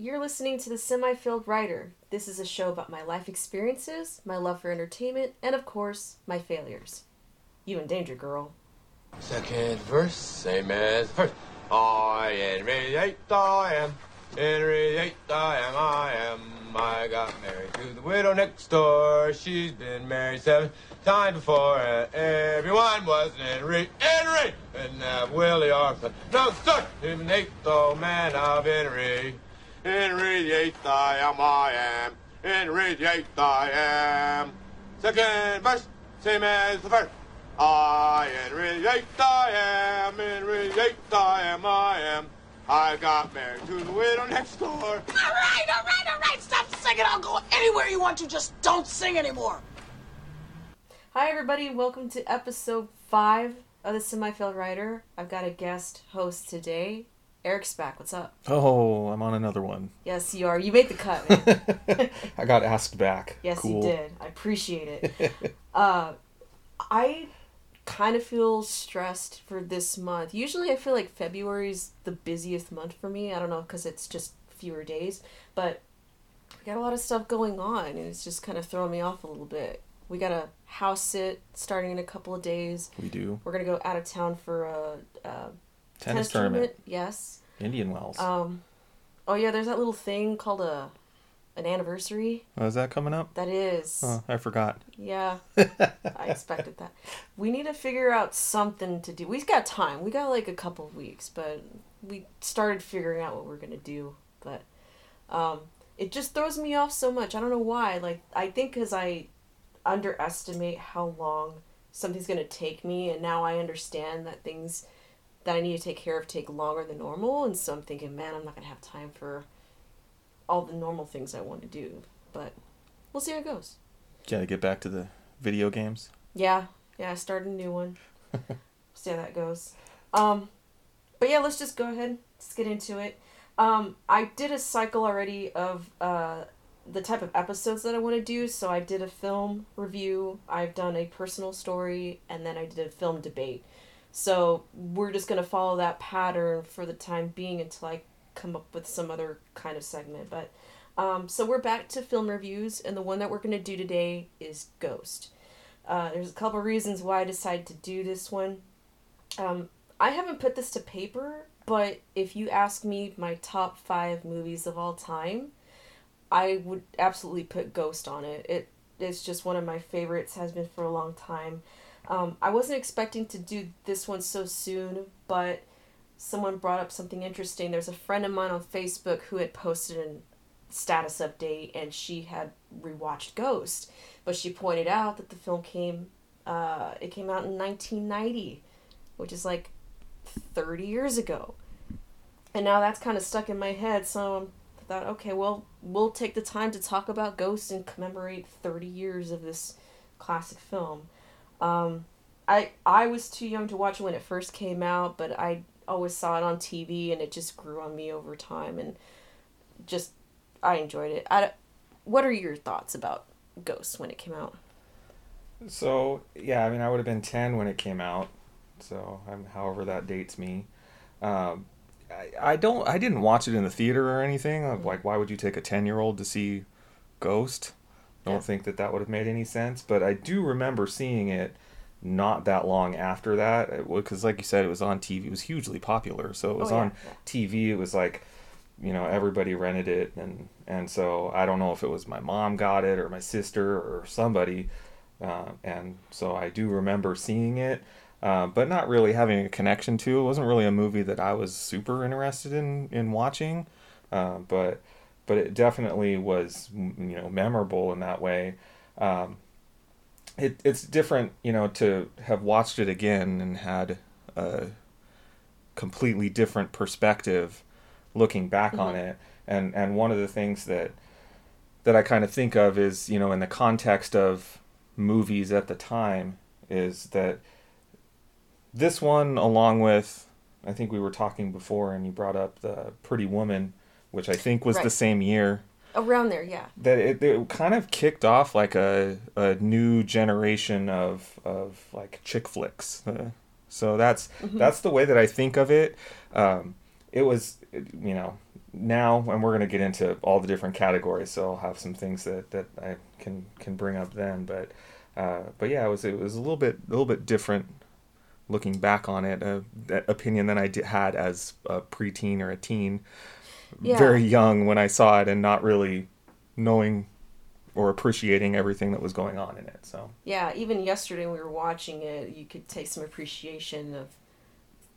You're listening to The Semi Filled Writer. This is a show about my life experiences, my love for entertainment, and of course, my failures. You in danger, girl. Second verse, same as first. I am VIII, I am. Henry VIII, I am, I am. I got married to the widow next door. She's been married seven times before, and everyone was Henry, Henry, and uh, Willie Arthur. No, sir, him eighth, oh man of Henry. Henry VIII, I am, I am. Henry VIII, I am. Second verse, same as the first. I Henry VIII, I am. Henry VIII, I am, I am. I got married to the widow next door. All right, all right, all right. Stop singing. I'll go anywhere you want to. Just don't sing anymore. Hi, everybody. Welcome to episode five of The Semi Filled Writer. I've got a guest host today. Eric's back. What's up? Oh, I'm on another one. Yes, you are. You made the cut, man. I got asked back. yes, cool. you did. I appreciate it. uh, I kind of feel stressed for this month. Usually, I feel like February's the busiest month for me. I don't know because it's just fewer days, but we got a lot of stuff going on, and it's just kind of throwing me off a little bit. We got a house sit starting in a couple of days. We do. We're gonna go out of town for a, a Tennis, tournament. Yes. Indian Wells. Um. Oh yeah, there's that little thing called a an anniversary. oh, is that coming up? That is. Oh, I forgot. Yeah, I expected that. We need to figure out something to do. We've got time. We got like a couple of weeks, but we started figuring out what we're gonna do. But um, it just throws me off so much. I don't know why. Like I think because I underestimate how long something's gonna take me, and now I understand that things that I need to take care of take longer than normal, and so I'm thinking, man, I'm not gonna have time for all the normal things I want to do. But we'll see how it goes. Gotta get back to the video games. Yeah, yeah, I started a new one. See how that goes. Um, but yeah, let's just go ahead. Let's get into it. Um, I did a cycle already of uh, the type of episodes that I want to do. So I did a film review, I've done a personal story, and then I did a film debate. So we're just gonna follow that pattern for the time being until I come up with some other kind of segment. But um, so we're back to film reviews, and the one that we're gonna do today is Ghost. Uh, there's a couple reasons why I decided to do this one. Um, I haven't put this to paper, but if you ask me my top five movies of all time, I would absolutely put Ghost on it. It is just one of my favorites, has been for a long time. Um, I wasn't expecting to do this one so soon, but someone brought up something interesting. There's a friend of mine on Facebook who had posted a status update and she had rewatched Ghost, but she pointed out that the film came uh, it came out in 1990, which is like 30 years ago. And now that's kind of stuck in my head, so I thought, okay, well, we'll take the time to talk about Ghost and commemorate 30 years of this classic film. Um, I I was too young to watch it when it first came out, but I always saw it on TV and it just grew on me over time and just I enjoyed it. I, what are your thoughts about Ghost when it came out? So yeah, I mean, I would have been ten when it came out. So um, however that dates me. Um, I, don't. I didn't watch it in the theater or anything. Like, why would you take a ten year old to see Ghost? Don't Yeah. think that that would have made any sense. But I do remember seeing it not that long after that because like you said it was on tv it was hugely popular so it was Oh, yeah, on tv it was like you know everybody rented it and and so i don't know if it was my mom got it or my sister or somebody uh, and so i do remember seeing it uh, but not really having a connection to it wasn't really a movie that i was super interested in in watching uh, but but it definitely was you know memorable in that way. Um, it, it's different you know to have watched it again and had a completely different perspective looking back on it. And and one of the things that that I kind of think of is you know in the context of movies at the time is that this one along with I think we were talking before and you brought up the Pretty Woman which I think was the same year Around there, yeah. that it, it kind of kicked off like a, a new generation of of like chick flicks. Uh, so that's that's the way that I think of it. Um, it was you know now, and we're going to get into all the different categories, so I'll have some things that, that I can can bring up then. But uh, but yeah, it was it was a little bit a little bit different looking back on it, uh, that opinion than I did, had as a preteen or a teen, Yeah. very young when I saw it, and not really knowing or appreciating everything that was going on in it. So Yeah, even yesterday when we were watching it, you could take some appreciation of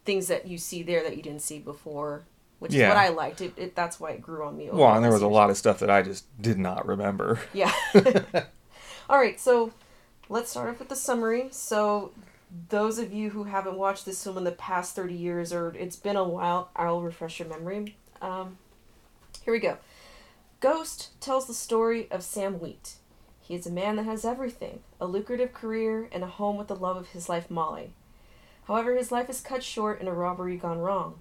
things that you see there that you didn't see before, which Yeah. is what I liked. It, it that's why it grew on me. over well, and there the was a lot of stuff that I just did not remember. Yeah. All right, so let's start off with the summary. So, those of you who haven't watched this film in the past 30 years, or it's been a while, I'll refresh your memory. Um, here we go. Ghost tells the story of Sam Wheat. He is a man that has everything a lucrative career and a home with the love of his life, Molly. However, his life is cut short in a robbery gone wrong.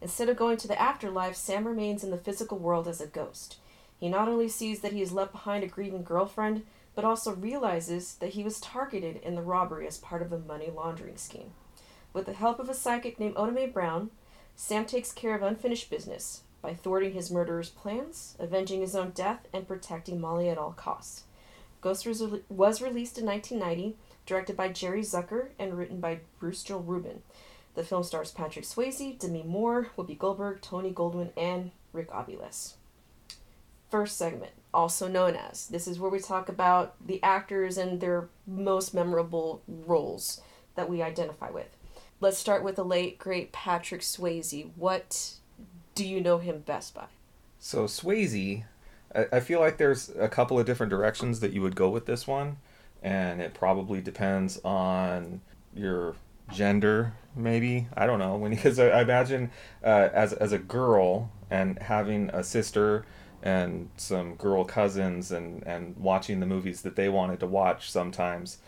Instead of going to the afterlife, Sam remains in the physical world as a ghost. He not only sees that he has left behind a grieving girlfriend, but also realizes that he was targeted in the robbery as part of a money laundering scheme. With the help of a psychic named Oda Mae Brown, Sam takes care of unfinished business by thwarting his murderer's plans, avenging his own death, and protecting Molly at all costs. Ghost was, released in 1990, directed by Jerry Zucker, and written by Bruce Joel Rubin. The film stars Patrick Swayze, Demi Moore, Whoopi Goldberg, Tony Goldwyn, and Rick Aviles. First segment, also known as. This is where we talk about the actors and their most memorable roles that we identify with. Let's start with the late, great Patrick Swayze. What do you know him best by? So Swayze, I, I feel like there's a couple of different directions that you would go with this one, and it probably depends on your gender, maybe. I don't know when because I, I imagine uh, as as a girl and having a sister and some girl cousins and and watching the movies that they wanted to watch sometimes.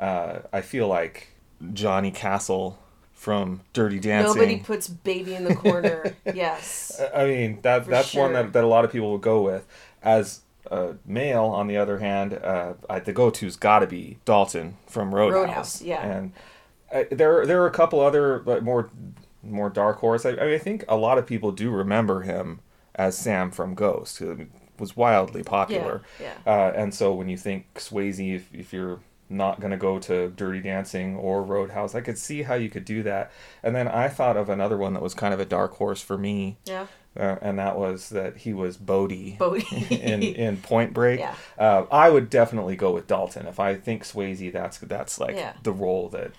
Uh, I feel like Johnny Castle from Dirty Dancing. Nobody puts baby in the corner. yes. I mean that For that's one that, that a lot of people will go with. As a male, on the other hand, uh, I, the go-to's got to be Dalton from Roadhouse. Roadhouse, yeah. And uh, there there are a couple other like, more more dark horse. I, I, mean, I think a lot of people do remember him as Sam from Ghost. Who was wildly popular. Yeah, Uh, and so when you think Swayze, if, if you're not going to go to Dirty Dancing or Roadhouse, I could see how you could do that. And then I thought of another one that was kind of a dark horse for me Yeah. uh, and that was that he was Bodhi, Bodhi. in in Point Break. Yeah. Uh, I would definitely go with Dalton if I think Swayze. That's that's like Yeah. the role that.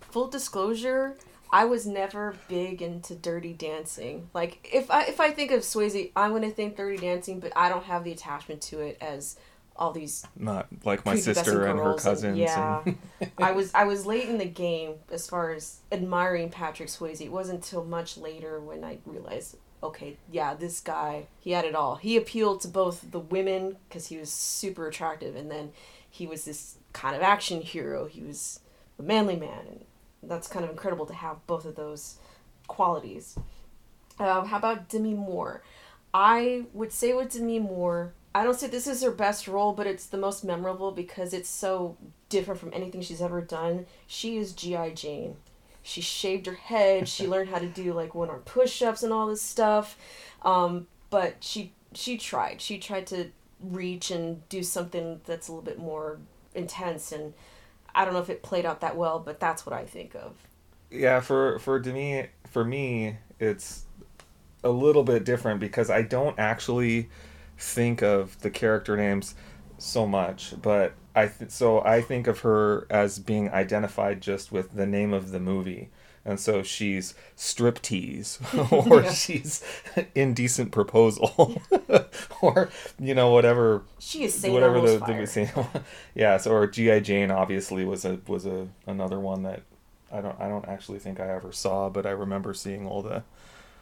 Full disclosure, I was never big into Dirty Dancing. Like if I if I think of Swayze, I'm gonna think Dirty Dancing, but I don't have the attachment to it as all these Not like my sister and her cousins. yeah, and- I was I was late in the game as far as admiring Patrick Swayze. It wasn't until much later when I realized, okay, yeah, this guy he had it all. He appealed to both the women because he was super attractive, and then he was this kind of action hero. He was a manly man, and that's kind of incredible to have both of those qualities. Um, how about Demi Moore? I would say with Demi Moore, I don't say this is her best role, but it's the most memorable because it's so different from anything she's ever done. She is G.I. Jane. She shaved her head. She learned how to do like one arm push ups and all this stuff. Um, but she she tried. She tried to reach and do something that's a little bit more intense and I don't know if it played out that well, but that's what I think of. yeah, for for Demi, for me, it's a little bit different because I don't actually think of the character names so much, but I th- so I think of her as being identified just with the name of the movie. And so she's striptease, or Yeah. she's indecent proposal, or you know whatever She is saying whatever the, fire. the same yeah so or gi jane obviously was a was a another one that i don't i don't actually think i ever saw but i remember seeing all the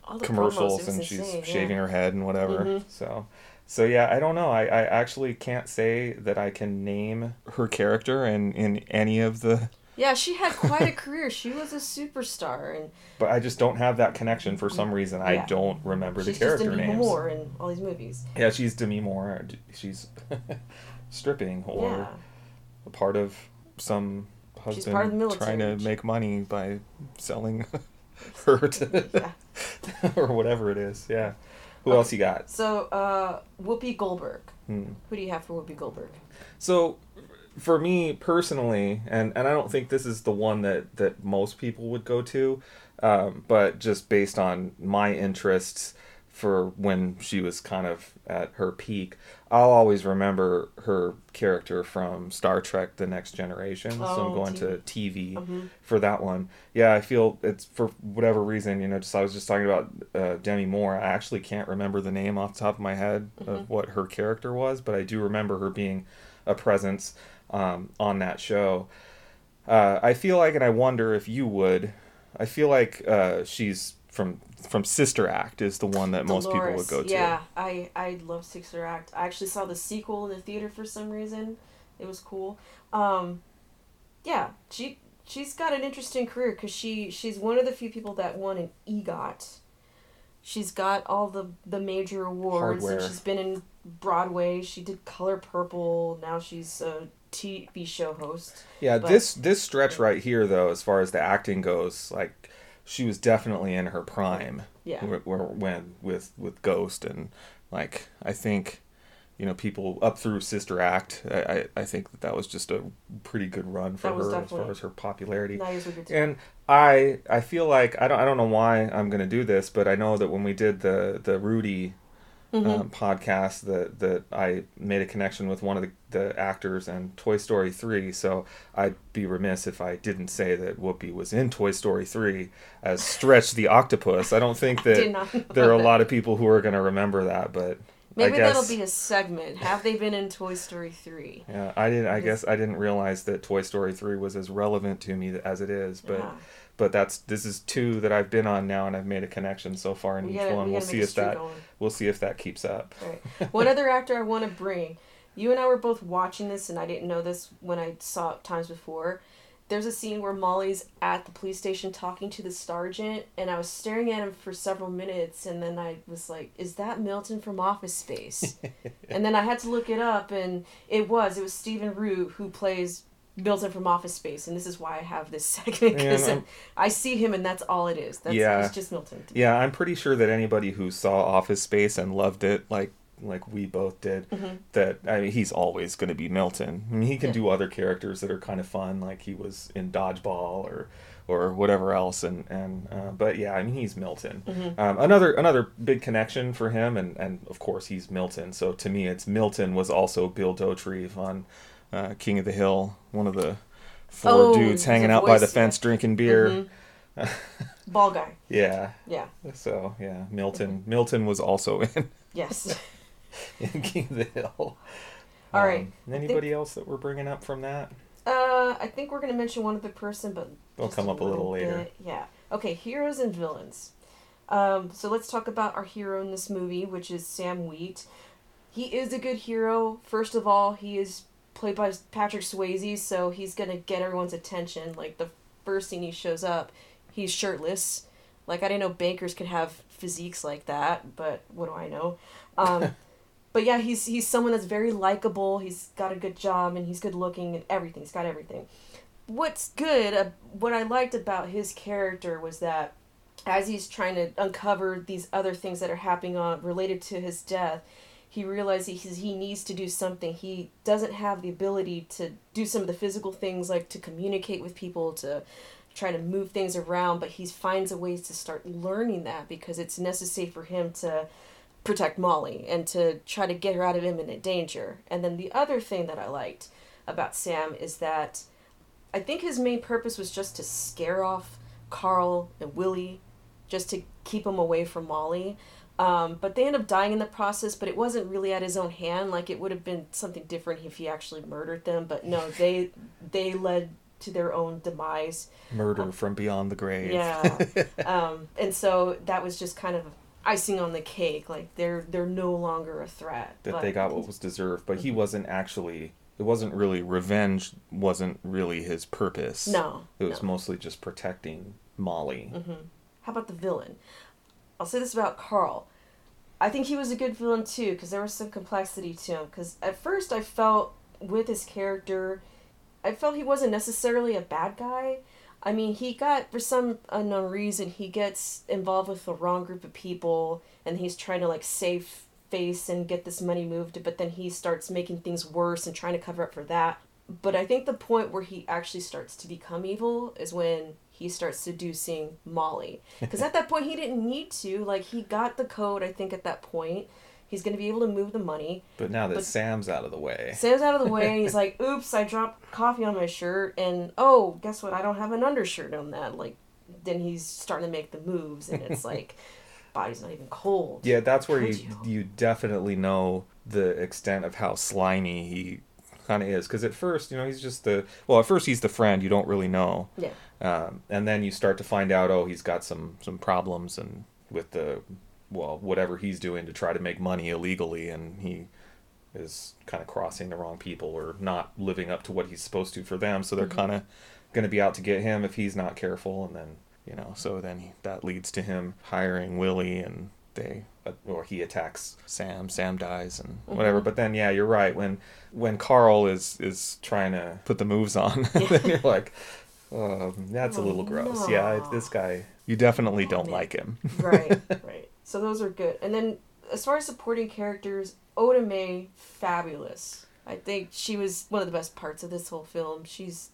All the commercials and she's insane, yeah. shaving her head and whatever Mhm. so so yeah i don't know I, I actually can't say that i can name her character in in any of the Yeah, she had quite a career. She was a superstar, and but i just don't have that connection for some reason i don't remember she's the character just Demi names Moore in all these movies. yeah she's demi moore she's stripping or yeah, a part of some husband part of the military. trying to make money by selling her to yeah. or whatever it is. Yeah. Who else you got? So, uh, Whoopi Goldberg. Hmm. Who do you have for Whoopi Goldberg? So, for me personally, and, and I don't think this is the one that, that most people would go to, um, but just based on my interests for when she was kind of at her peak, I'll always remember her character from Star Trek: The Next Generation. so Oh, I'm going TV. to TV Mhm. for that one. Yeah, I feel it's for whatever reason. You know, just I was just talking about uh, Demi Moore. I actually can't remember the name off the top of my head Mm-hmm. of what her character was, but I do remember her being a presence um, on that show. Uh, I feel like, and I wonder if you would. I feel like uh, she's from from Sister Act is the one that most people would go to. Yeah, I I love Sister Act. I actually saw the sequel in the theater for some reason. It was cool. Um, yeah, she she's got an interesting career because she she's one of the few people that won an EGOT. She's got all the the major awards Hardware. and she's been in Broadway. She did Color Purple. Now she's a TV show host. Yeah, But- this this stretch right here, though, as far as the acting goes, like she was definitely in her prime. Yeah. wh- wh- when with with Ghost and like I think, you know, people up through Sister Act. I I, I think that that was just a pretty good run for her as far as her popularity. Now he's with good. And I I feel like I don't I don't know why I'm gonna do this, but I know that when we did the the Rudy Mm-hmm. um, podcast that that I made a connection with one of the, the actors and Toy Story three. So I'd be remiss if I didn't say that Whoopi was in Toy Story three as Stretch the Octopus. I don't think that there are a lot of people who are gonna remember that, but Maybe I guess that'll be a segment. Have they been in Toy Story three? yeah, I didn't. I guess I didn't realize that Toy Story three was as relevant to me as it is, but. Yeah. But that's this is two that I've been on now, and I've made a connection so far in We each gotta- one. we We'll see if that going. we'll see if that keeps up. Right. One other actor I want to bring. You and I were both watching this, and I didn't know this when I saw it times before. There's a scene where Molly's at the police station talking to the sergeant, and I was staring at him for several minutes, and then I was like, "Is that Milton from Office Space?" and then I had to look it up, and it was. It was Stephen Root who plays Milton from Office Space, and this is why I have this segment because I'm- see him, and that's all it is. That's Yeah. it's just Milton. Yeah, I'm pretty sure that anybody who saw Office Space and loved it, like like we both did, Mm-hmm. that I mean, he's always going to be Milton. I mean, he can Yeah. do other characters that are kind of fun, like he was in Dodgeball or or whatever else, and and uh, but yeah, I mean, he's Milton. Mm-hmm. Um, another another big connection for him, and and of course he's Milton. So to me, it's Milton was also Bill Dauterive on uh, King of the Hill, one of the four Oh, dudes hanging out by the fence yeah. drinking beer. Mhm. Ball guy. Yeah. Yeah. So yeah, Milton. Milton was also in, Yes. in King of the Hill. All All right. Anybody else that we're bringing up from that? Uh, I think we're gonna mention one other person, but They'll come up a little later. bit. Yeah. Okay. Heroes and villains. Um, so let's talk about our hero in this movie, which is Sam Wheat. He is a good hero. First of all, he is played by Patrick Swayze, so he's gonna get everyone's attention. Like the first scene he shows up, he's shirtless. Like I didn't know bankers could have physiques like that, but what do I know? Um, but yeah, he's he's someone that's very likable. He's got a good job and he's good looking and everything. He's got everything. What's good, uh, what I liked about his character was that as he's trying to uncover these other things that are happening on related to his death, he realizes he, needs to do something. He doesn't have the ability to do some of the physical things like to communicate with people, to try to move things around, but he finds a ways to start learning that because it's necessary for him to protect Molly and to try to get her out of imminent danger. And then the other thing that I liked about Sam is that I think his main purpose was just to scare off Carl and Willie, just to keep them away from Molly. Um, but they end up dying in the process, but it wasn't really at his own hand. Like it would have been something different if he actually murdered them. But no, they they led to their own demise. Murder from beyond the grave. Yeah. um, and so that was just kind of icing on the cake. Like they're they're no longer a threat. that but- they got what was deserved, but he wasn't actually. It wasn't really revenge. Wasn't really his purpose. No, It was no. mostly just protecting Molly. How about the villain? I'll say this about Carl. I think he was a good villain too because there was some complexity to him. Because at first I felt with his character, I felt he wasn't necessarily a bad guy. I mean, he got for some unknown reason he gets involved with the wrong group of people, and he's trying to like save face and get this money moved, but then he starts making things worse and trying to cover up for that. But I think the point where he actually starts to become evil is when he starts seducing Molly. Because at that point, he didn't need to. Like, he got the code, I think, at that point. He's going to be able to move the money. But now that But- Sam's out of the way, Sam's out of the way, and he's like, oops, I dropped coffee on my shirt, and oh, guess what? I don't have an undershirt on that. Like, then he's starting to make the moves, and it's like, body's not even cold. yeah, that's where you you? you definitely know the extent of how slimy he kind of is. Because at first, you know, he's just the well, at first he's the friend you don't really know. Yeah. Um, and then you start to find out oh he's got some some problems and with the well whatever he's doing to try to make money illegally and he is kind of crossing the wrong people or not living up to what he's supposed to for them. So they're kind of going to be out to get him if he's not careful and then you know so then he, that leads to him hiring willie and they uh, or he attacks sam sam dies and whatever. But then yeah you're right. When when carl is is trying to put the moves on then you're like um, that's a Oh, little gross. Yeah, this guy, you definitely don't man. like him. right, right. So those are good. And then as far as supporting characters, Oda Mae, fabulous. I think she was one of the best parts of this whole film. She's.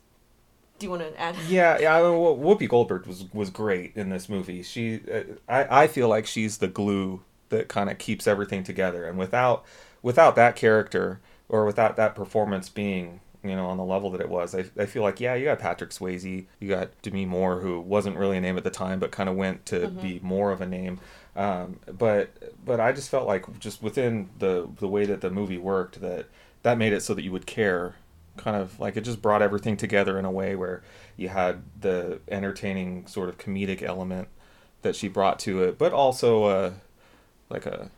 Do you want to add? yeah, yeah. I mean, Wh- Whoopi Goldberg was was great in this movie. She, uh, I, I feel like she's the glue that kind of keeps everything together. And without, without that character or without that performance being, you know, on the level that it was, I, I feel like yeah, you got Patrick Swayze, you got Demi Moore, who wasn't really a name at the time, but kind of went to be more of a name. Um, but but I just felt like just within the the way that the movie worked that that made it so that you would care kind of like it just brought everything together in a way where you had the entertaining sort of comedic element that she brought to it but also uh like a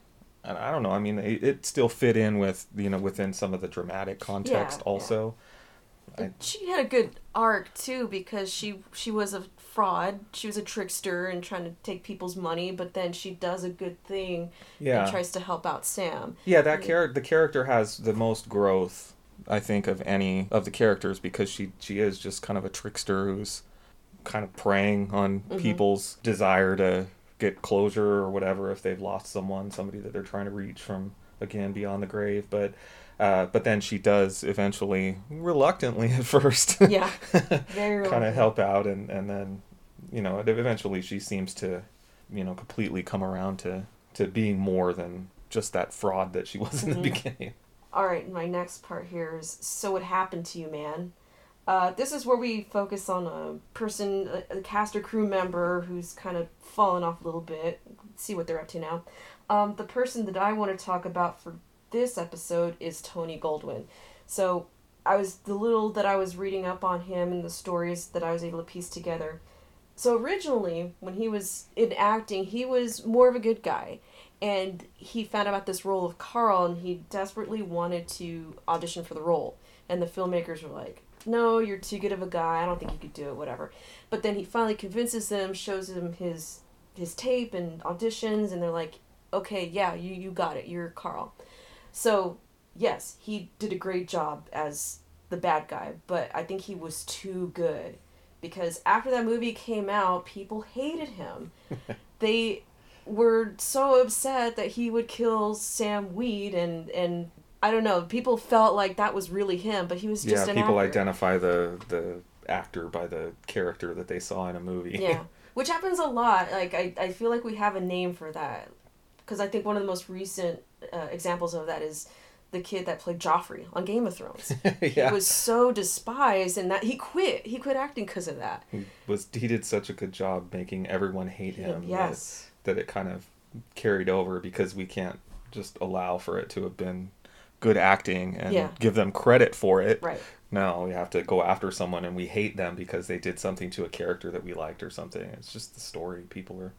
and I don't know I mean it, it still fit in with you know within some of the dramatic context Yeah, yeah. also I- She had a good arc too because she she was a fraud. She was a trickster and trying to take people's money, but then she does a good thing yeah and tries to help out Sam. Yeah, that character, the character has the most growth, I think, of any of the characters because she she is just kind of a trickster who's kind of preying on mm-hmm. people's desire to get closure or whatever if they've lost someone, somebody that they're trying to reach from again beyond the grave. But uh, but then she does eventually, reluctantly at first, Yeah, kind of help out, and and then you know eventually she seems to you know completely come around to to being more than just that fraud that she was in the beginning. All right, my next part here is so what happened to you, man. Uh, this is where we focus on a person, a, a cast or crew member who's kind of fallen off a little bit. See what they're up to now. Um, the person that I want to talk about for this episode is Tony Goldwyn. So I was the little that I was reading up on him and the stories that I was able to piece together. So originally, when he was in acting, he was more of a good guy. And he found out about this role of Carl and he desperately wanted to audition for the role. And the filmmakers were like, no, you're too good of a guy. I don't think you could do it, whatever. But then he finally convinces them, shows them his his tape and auditions, and they're like, okay, yeah, you, you got it. You're Carl. So, yes, he did a great job as the bad guy, but I think he was too good because after that movie came out, people hated him. they were so upset that he would kill Sam Wheat and and I don't know, people felt like that was really him, but he was just yeah, people actor. identify the the actor by the character that they saw in a movie. Yeah, which happens a lot. Like I, I feel like we have a name for that because I think one of the most recent uh, examples of that is the kid that played Joffrey on Game of Thrones. yeah. He was so despised, and that he quit. He quit acting because of that. He was he did such a good job making everyone hate him. that- yes. That, it kind of carried over because we can't just allow for it to have been good acting and Yeah. give them credit for it. Right. Now we have to go after someone and we hate them because they did something to a character that we liked or something. It's just the story. People are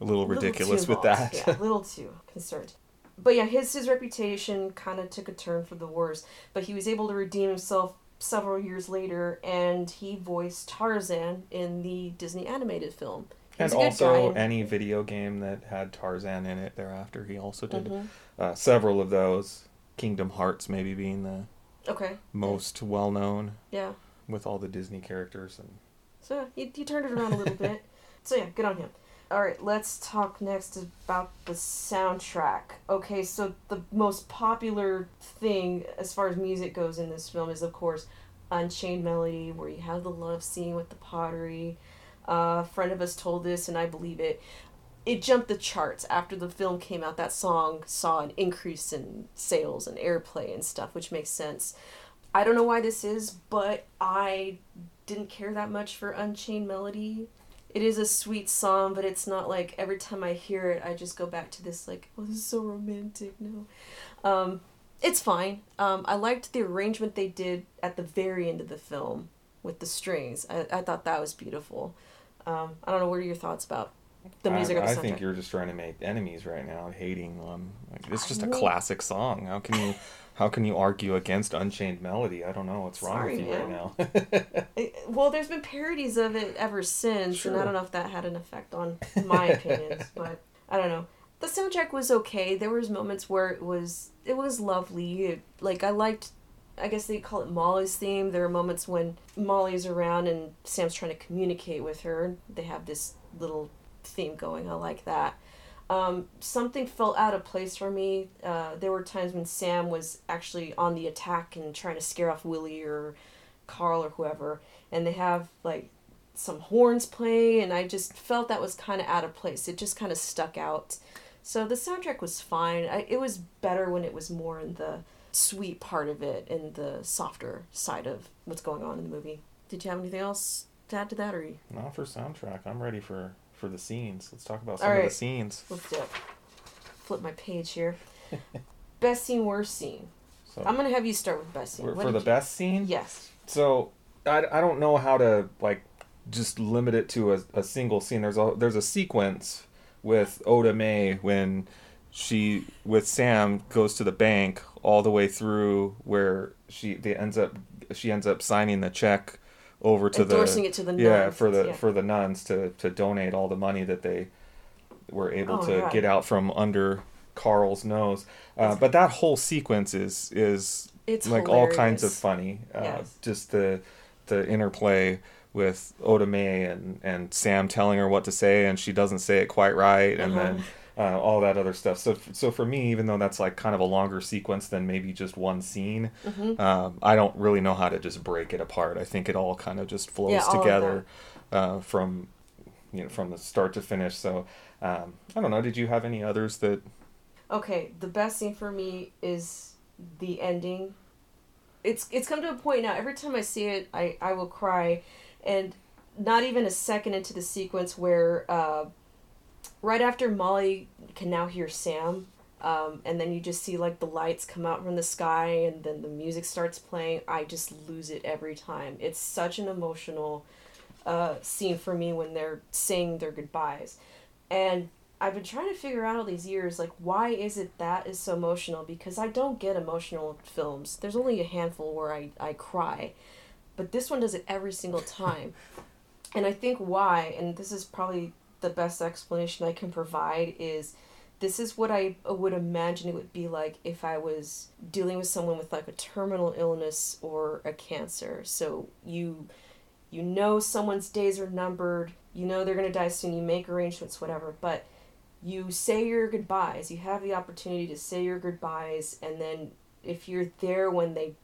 a little A little ridiculous with that. Yeah, a little too concerned. But yeah, his his reputation kind of took a turn for the worse. But he was able to redeem himself several years later, and he voiced Tarzan in the Disney animated film. He and was a good also guy. any video game that had Tarzan in it thereafter. He also did Mhm. uh, several of those. Kingdom Hearts maybe being the Okay. most well known Yeah. with all the Disney characters and So yeah, he, he turned it around a little bit. So yeah, good on him. All right, let's talk next about the soundtrack. Okay, so the most popular thing as far as music goes in this film is, of course, Unchained Melody, where you have the love scene with the pottery. Uh, a friend of us told this, and I believe it. It jumped the charts after the film came out. That song saw an increase in sales and airplay and stuff, which makes sense. I don't know why this is, but I didn't care that much for Unchained Melody it is a sweet song, but it's not like every time I hear it, I just go back to this like, oh, this is so romantic. No, um, it's fine. Um, I liked the arrangement they did at the very end of the film with the strings. I, I thought that was beautiful. Um, I don't know. What are your thoughts about the music? I, of the I soundtrack? think you're just trying to make enemies right now, hating on. Like, it's just a know. classic song. How can you, how can you argue against Unchained Melody? I don't know what's wrong Sorry, with you right now. I- well, there's been parodies of it ever since, and I don't know if that had an effect on my opinions, but I don't know. The soundtrack was okay. There was moments where it was it was lovely. It, like I liked, I guess they call it Molly's theme. There are moments when Molly's around and Sam's trying to communicate with her. They have this little theme going. I like that. Um, something felt out of place for me. Uh, there were times when Sam was actually on the attack and trying to scare off Willie or Carl or whoever, and they have like some horns playing, and I just felt that was kind of out of place. It just kind of stuck out. So the soundtrack was fine. I, it was better when it was more in the sweet part of it and the softer side of what's going on in the movie. Did you have anything else to add to that, or you? Not for soundtrack. I'm ready for for the scenes. Let's talk about some of the scenes. Let's do it. Flip my page here. best scene, worst scene. So I'm gonna have you start with best scene. for, What for the you- best scene, Yes. So I, I don't know how to like just limit it to a, a single scene. There's a there's a sequence with Oda Mae when she with Sam goes to the bank all the way through where she they ends up she ends up signing the check over to Endorsing the it to the yeah nuns, for the yeah. for the nuns to to donate all the money that they were able Oh, to right. get out from under Carl's nose. Uh, but that whole sequence is is It's like all kinds of funny. Uh, Yes. Just the the interplay with Oda Mae and, and Sam telling her what to say and she doesn't say it quite right and Uh-huh. then uh, all that other stuff. So so for me, even though that's like kind of a longer sequence than maybe just one scene, Mm-hmm. um, I don't really know how to just break it apart. I think it all kind of just flows Yeah, together uh, from you know from the start to finish. So um, I don't know. Did you have any others that Okay, the best scene for me is the ending. It's it's come to a point now. Every time I see it, I I will cry, and not even a second into the sequence where uh, right after Molly can now hear Sam, um, and then you just see like the lights come out from the sky, and then the music starts playing. I just lose it every time. It's such an emotional uh, scene for me when they're saying their goodbyes, and I've been trying to figure out all these years, like, why is it that is so emotional? Because I don't get emotional films. There's only a handful where I, I cry. But this one does it every single time. and I think why, and this is probably the best explanation I can provide, is this is what I would imagine it would be like if I was dealing with someone with like a terminal illness or a cancer. So you you know someone's days are numbered, you know they're going to die soon, you make arrangements whatever, but you say your goodbyes. You have the opportunity to say your goodbyes, and then if you're there when they,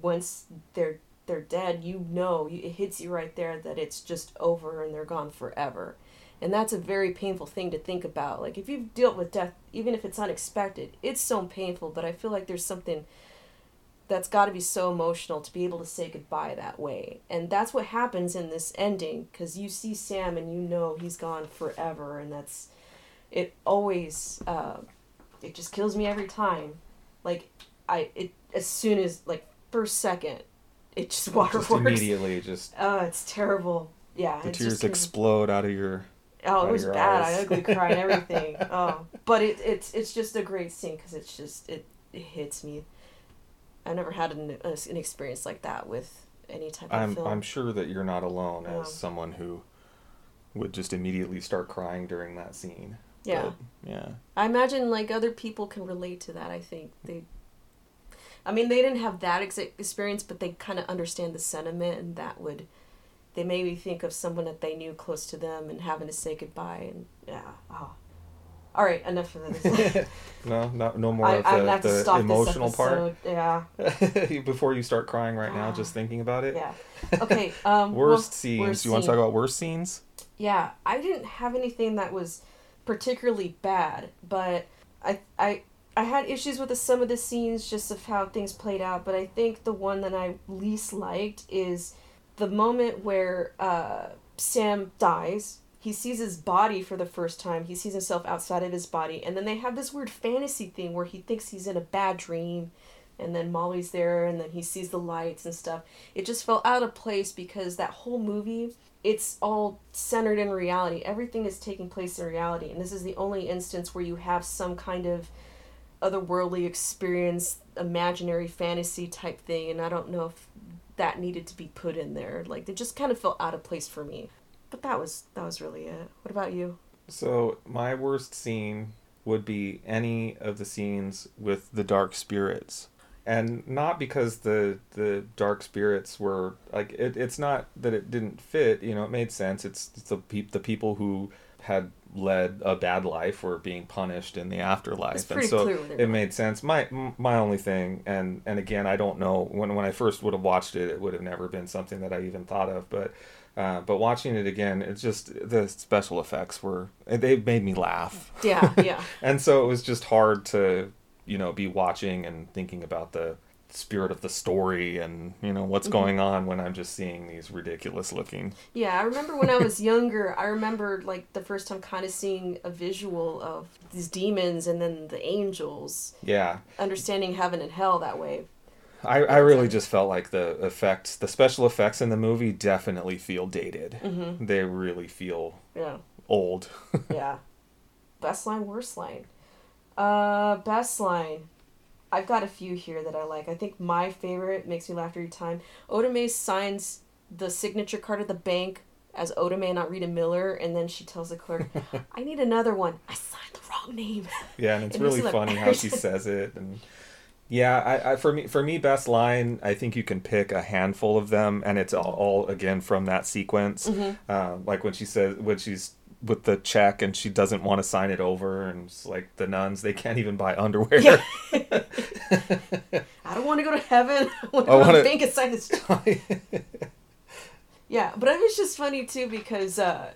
once they're they're dead, you know it hits you right there that it's just over and they're gone forever, and that's a very painful thing to think about. Like if you've dealt with death, even if it's unexpected, it's so painful. But I feel like there's something that's got to be so emotional to be able to say goodbye that way. And that's what happens in this ending because you see Sam and you know he's gone forever, and that's it. Always, uh, it just kills me every time. Like I, it as soon as like first second, it just waterworks. just immediately just Oh, it's terrible. Yeah, the tears just explode out of your Oh, it was bad. eyes. I ugly cried and everything. oh, but it it's it's just a great scene because it's just it, it hits me. I never had an an experience like that with any type of I'm film. I'm sure that you're not alone No. as someone who would just immediately start crying during that scene. yeah, But, yeah. I imagine like other people can relate to that. I think they. I mean, they didn't have that ex- experience, but they kind of understand the sentiment, and that would they made me think of someone that they knew close to them and having to say goodbye and yeah. Oh. All right, enough of this. no, no, no more I, of the, gonna have to the stop emotional part. Yeah, Before you start crying right now, just thinking about it. yeah. Okay. Um, Worst well, scenes. worst you want to talk about worst scenes? Yeah, I didn't have anything that was particularly bad, but I I I had issues with the, some of the scenes just of how things played out. But I think the one that I least liked is the moment where uh, Sam dies. He sees his body for the first time. He sees himself outside of his body, and then they have this weird fantasy thing where he thinks he's in a bad dream, and then Molly's there, and then he sees the lights and stuff. It just felt out of place because that whole movie it's all centered in reality. Everything is taking place in reality, and this is the only instance where you have some kind of otherworldly experience, imaginary fantasy type thing, and I don't know if that needed to be put in there. Like they just kind of felt out of place for me. But that was that was really it. What about you? So my worst scene would be any of the scenes with the dark spirits. And not because the the dark spirits were like it, it's not that it didn't fit, you know, it made sense. It's, it's the peop, the people who had led a bad life were being punished in the afterlife. And so clear what they it made sense. My my only thing and and again, I don't know when when I first would have watched it, it would have never been something that I even thought of, but uh, but watching it again, it's just the special effects were they made me laugh. Yeah, yeah. and so it was just hard to you know be watching and thinking about the spirit of the story and you know what's going on when i'm just seeing these ridiculous looking Yeah, I remember when I was younger, I remember like the first time kind of seeing a visual of these demons and then the angels, yeah understanding heaven and hell that way. I, I really just felt like the effects the special effects in the movie definitely feel dated Mm-hmm. they really feel Yeah. old yeah. Best line, worst line. Uh, best line. I've got a few here that I like. I think my favorite makes me laugh every time. Oda Mae signs the signature card at the bank as Oda Mae, not Rita Miller, and then she tells the clerk, "I need another one. I signed the wrong name." Yeah, and it's And really funny how she says it, and yeah, I, I for me for me best line, I think you can pick a handful of them, and it's all, all again from that sequence, Mm-hmm. uh, like when she says when she's with the check and she doesn't want to sign it over, and it's like the nuns they can't even buy underwear. Yeah. I don't want to go to heaven. I want to I go to wanna- bank and sign this. Yeah, but it was just funny too because uh,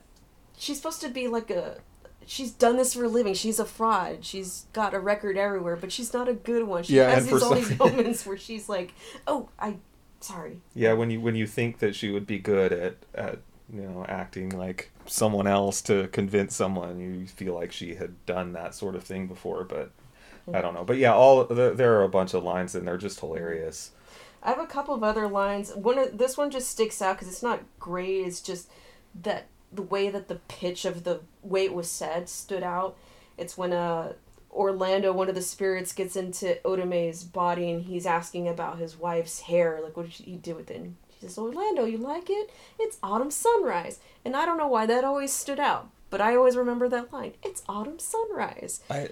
she's supposed to be like a. She's done this for a living. She's a fraud. She's got a record everywhere, but she's not a good one. She Yeah, has these all these moments where she's like, "Oh, I, sorry." yeah, when you when you think that she would be good at at you know acting like someone else to convince someone, you feel like she had done that sort of thing before, but. I don't know, but yeah, all the, there are a bunch of lines and they're just hilarious. I have a couple of other lines. One of this one just sticks out because it's not great. It's just that the way that the pitch of the way it was said stood out. It's when uh Orlando, one of the spirits, gets into Oda Mae's body and he's asking about his wife's hair. Like, what did he do with it? And says, Orlando, you like it? It's autumn sunrise. And I don't know why that always stood out, but I always remember that line. It's autumn sunrise. I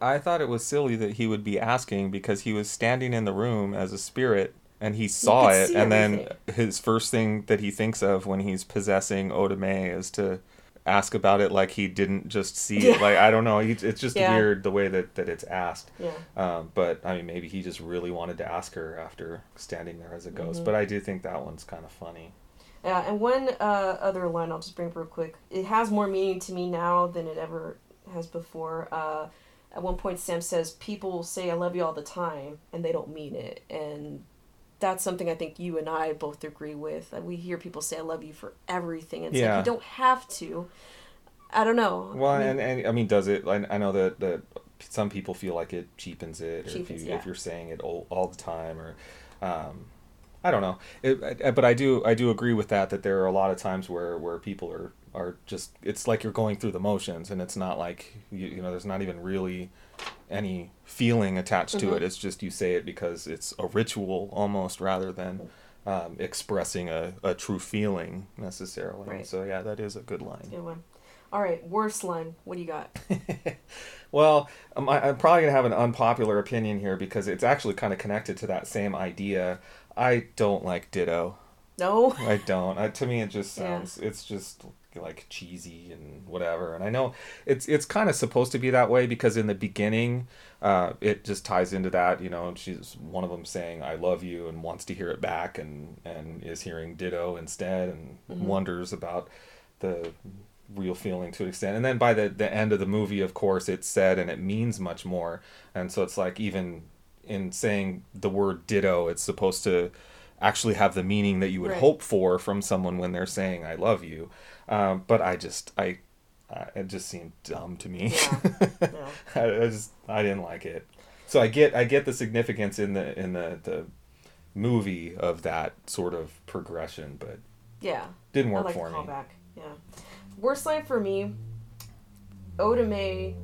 I thought it was silly that he would be asking because he was standing in the room as a spirit and he saw it and then his first thing that he thinks of when he's possessing Oda Mae is to ask about it like he didn't just see it Yeah. like I don't know he, it's just Yeah. weird the way that that it's asked Yeah. um, but I mean maybe he just really wanted to ask her after standing there as a ghost Mm-hmm. but I do think that one's kind of funny Yeah, and one uh, other line I'll just bring up real quick. It has more meaning to me now than it ever has before. Uh, at one point, Sam says, "People say I love you all the time, and they don't mean it." And that's something I think you and I both agree with. We hear people say I love you for everything, and it's Yeah. like you don't have to. I don't know. Well, I mean, and, and I mean, does it? I, I know that that some people feel like it cheapens it, or if you yeah. if you're saying it all, all the time, or um, I don't know. It, I- but I do I do agree with that that there are a lot of times where where people are are just it's like you're going through the motions, and it's not like you, you know there's not even really any feeling attached to Mm-hmm. it. It's just you say it because it's a ritual almost rather than. Um, expressing a, a true feeling necessarily. Right. So yeah, that is a good line. good one. All right, worst line. What do you got? Well, um, I, I'm probably gonna have an unpopular opinion here because it's actually kind of connected to that same idea. I don't like Ditto. No. I don't. I, to me, it just Yeah. sounds. It's just like cheesy and whatever. And I know it's it's kind of supposed to be that way because in the beginning, uh, it just ties into that. You know, she's one of them saying "I love you" and wants to hear it back, and and is hearing ditto instead, and wonders about the real feeling to an extent. And then by the the end of the movie, of course, it's said and it means much more. And so it's like even in saying the word ditto, it's supposed to actually have the meaning that you would Right. hope for from someone when they're saying "I love you." Um, but I just I, I it just seemed dumb to me. Yeah. No. I, I just I didn't like it. So I get I get the significance in the in the the movie of that sort of progression, but Yeah. didn't I work like for the me. callback. Yeah. Worst line for me, Oda Mae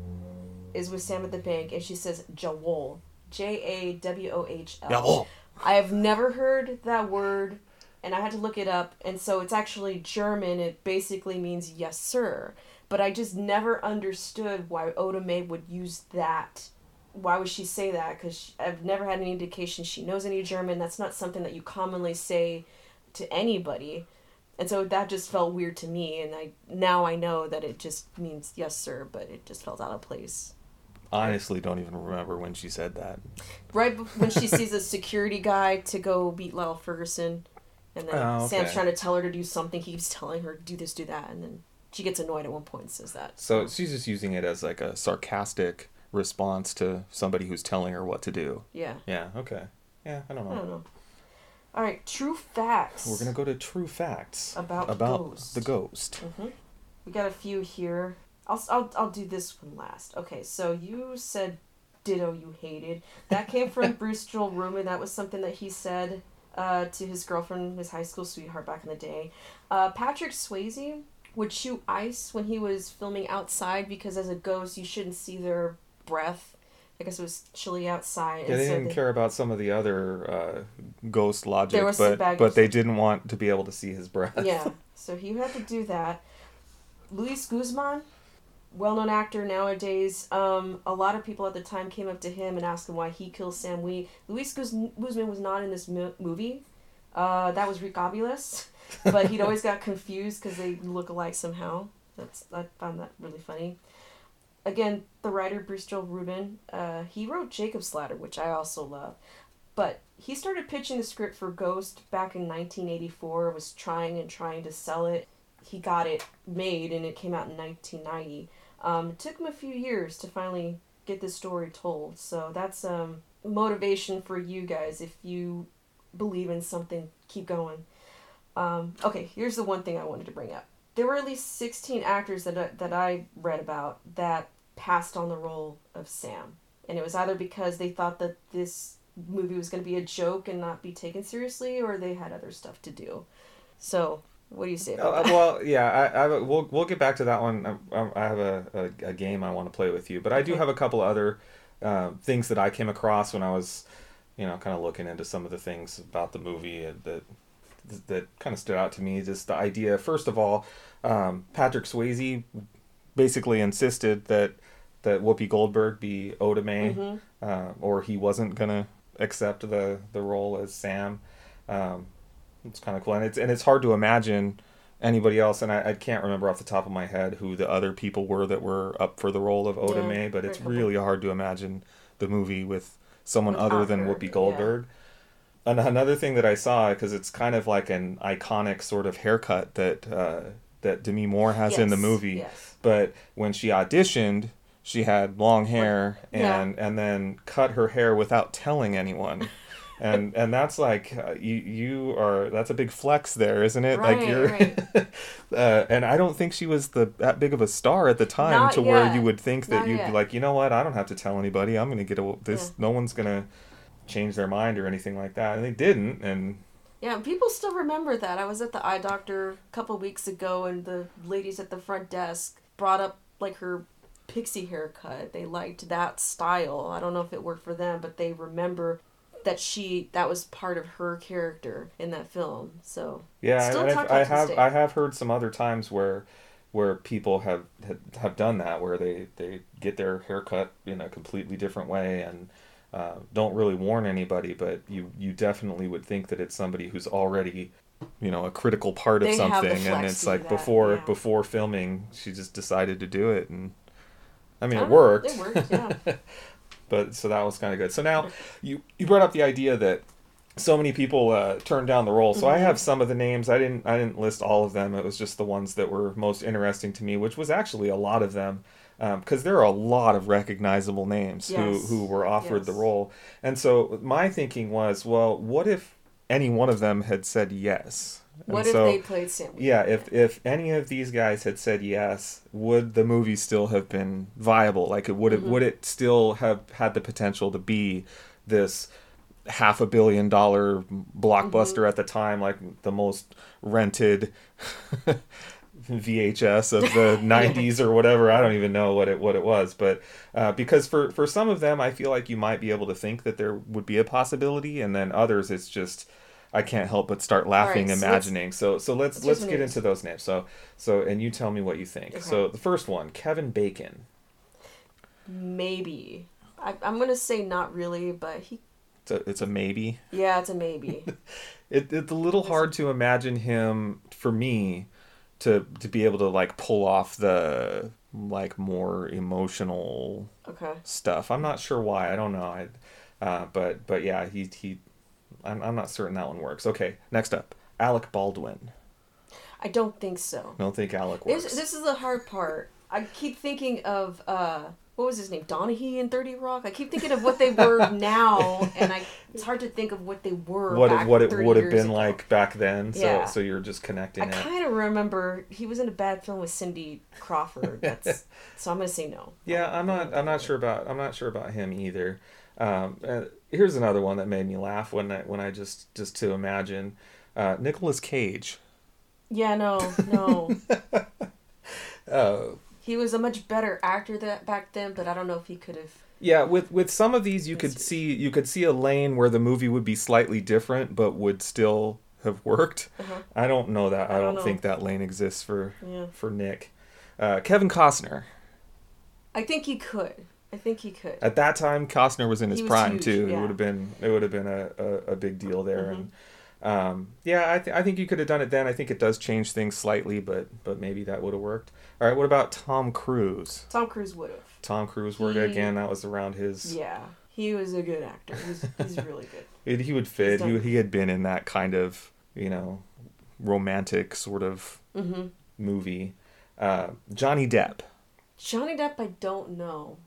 is with Sam at the bank and she says Jawohl. J A W O H L. Jawohl. I have never heard that word and I had to look it up and so it's actually German. It basically means yes sir. But I just never understood why Oda Mae would use that. Why would she say that? Because I've never had any indication she knows any German. That's not something that you commonly say to anybody. And so that just felt weird to me, and I now I know that it just means yes, sir, but it just felt out of place. Honestly, don't even remember when she said that. Right when she sees a security guy to go beat Lyle Ferguson, and then Oh, Sam's trying to tell her to do something, he keeps telling her do this, do that, and then she gets annoyed at one point and says that. So she's just using it as like a sarcastic response to somebody who's telling her what to do. Yeah, Yeah. Okay. Yeah. I don't know. I don't know. All right, true facts. We're gonna go to true facts About about Ghost. the ghost. Mm-hmm. We got a few here. I'll, I'll, I'll do this one last. Okay, so you said ditto you hated. That came from Bruce Joel Rubin. That was something that he said uh, to his girlfriend, his high school sweetheart back in the day. Uh, Patrick Swayze would shoot ice when he was filming outside because as a ghost you shouldn't see their breath. I guess it was chilly outside. Yeah, they so didn't they- care about some of the other uh, ghost logic, but but they didn't want to be able to see his breath. yeah, so he had to do that. Luis Guzman, well known actor nowadays. Um, a lot of people at the time came up to him and asked him why he killed Sam Wheat. Luis Guz- Guzman was not in this mo- movie. Uh, that was Rick but he'd always got confused because they look alike somehow. That's I found that really funny. Again, the writer Bruce Joel Rubin, uh, he wrote Jacob's Ladder, which I also love. But he started pitching the script for Ghost back in 1984, was trying and trying to sell it. He got it made and it came out in 1990. Um, it took him a few years to finally get this story told. So that's um, motivation for you guys. If you believe in something, keep going. Um, okay, here's the one thing I wanted to bring up. There were at least 16 actors that that I read about that passed on the role of Sam. And it was either because they thought that this movie was going to be a joke and not be taken seriously, or they had other stuff to do. So, what do you say about Uh, well, yeah, I, I we'll we'll get back to that one. I, I have a, a, a game I want to play with you, but I do have a couple other uh, things that I came across when I was, you know, kind of looking into some of the things about the movie that that kind of stood out to me. Just the idea, first of all, um, Patrick Swayze basically insisted that that Whoopi Goldberg be Oda Mae, Mm-hmm. uh, or he wasn't gonna accept the the role as Sam. Um, it's kind of cool, and it's and it's hard to imagine anybody else, and I, I can't remember off the top of my head who the other people were that were up for the role of Oda Yeah, Mae, but it's couple. really hard to imagine the movie with someone other Without than Whoopi yeah. Goldberg. And another thing that I saw, because it's kind of like an iconic sort of haircut that uh, that Demi Moore has in the movie. yes. But when she auditioned, she had long hair Yeah. and and then cut her hair without telling anyone. And and that's like uh, you you are that's a big flex there, isn't it? like Right, you're right. uh, and I don't think she was the that big of a star at the time Not to where you would think that Not you'd yet. be like, you know what, I don't have to tell anybody. I'm gonna get a, this. No one's gonna change their mind or anything like that. And they didn't. And Yeah, people still remember that. I was at the eye doctor a couple weeks ago, and the ladies at the front desk brought up like her pixie haircut. They liked that style. I don't know if it worked for them, but they remember that she that was part of her character in that film. So Yeah, Still I this have. I have heard some other times where where people have have- have done that where they they get their haircut in a completely different way and uh, don't really warn anybody, but you you definitely would think that it's somebody who's already you know a critical part of They something and it's like that, before yeah. before filming she just decided to do it and i mean I it worked It worked, yeah. but so that was kind of good. So now you you brought up the idea that so many people uh, turned down the role. So i Mm-hmm. have some of the names. I didn't i didn't list all of them. It was just the ones that were most interesting to me which was actually a lot of them because there are a lot of recognizable names Yes. who, who were offered the role. And so my thinking was well what if any one of them had said yes And What if so- they played Sam? yeah, if if any of these guys had said yes, would the movie still have been viable? Like, it would it Mm-hmm. would it still have had the potential to be this half a billion dollar blockbuster Mm-hmm. at the time, like the most rented VHS of the '90s or whatever? I don't even know what it what it was, but uh, because for for some of them, I feel like you might be able to think that there would be a possibility, and then others, it's just. I can't help but start laughing, so imagining. So, so let's let's let's get names. into those names. So, so and you tell me what you think. Okay. So the first one, Kevin Bacon. Maybe. I, I'm gonna say not really, but he. It's a, it's a maybe. Yeah, it's a maybe. It, it's a little hard to imagine him for me to to be able to like pull off the like more emotional Okay. stuff. I'm not sure why. I don't know. I, uh, but but yeah, he he. I'm I'm not certain that one works. Okay, next up, Alec Baldwin. I don't think so. I don't think Alec works. This, this is the hard part. I keep thinking of uh, what was his name, Donaghy in Thirty Rock. I keep thinking of what they were now, and I it's hard to think of what they were. what it, what it would have been ago. like back then. So Yeah. so you're just connecting it. I kind of remember he was in a bad film with Cindy Crawford. That's so I'm gonna say no. Yeah, I'm not. I'm not sure about. I'm not sure about him either. Um, uh, here's another one that made me laugh when I when I just just to imagine, uh, Nicolas Cage. Yeah, no, no. Uh, he was a much better actor that back then, but I don't know if he could have. yeah, with with some of these, you could see you could see a lane where the movie would be slightly different, but would still have worked. Uh-huh. I don't know that. I, I don't, don't think that lane exists for Yeah, for Nick. Uh, Kevin Costner. I think he could. I think he could. At that time, Costner was in his was prime huge, too. It yeah. Mm-hmm. would have been it would have been a, a, a big deal there, and um, yeah, I, th- I think you could have done it then. I think it does change things slightly, but but maybe that would have worked. All right, what about Tom Cruise? Tom Cruise would have. Tom Cruise would He- again. That was around his. Yeah, he was a good actor. He's, he's really good. It, he would fit. done- He he had been in that kind of you know romantic sort of hmm movie. Uh, Johnny Depp. Johnny Depp, I don't know.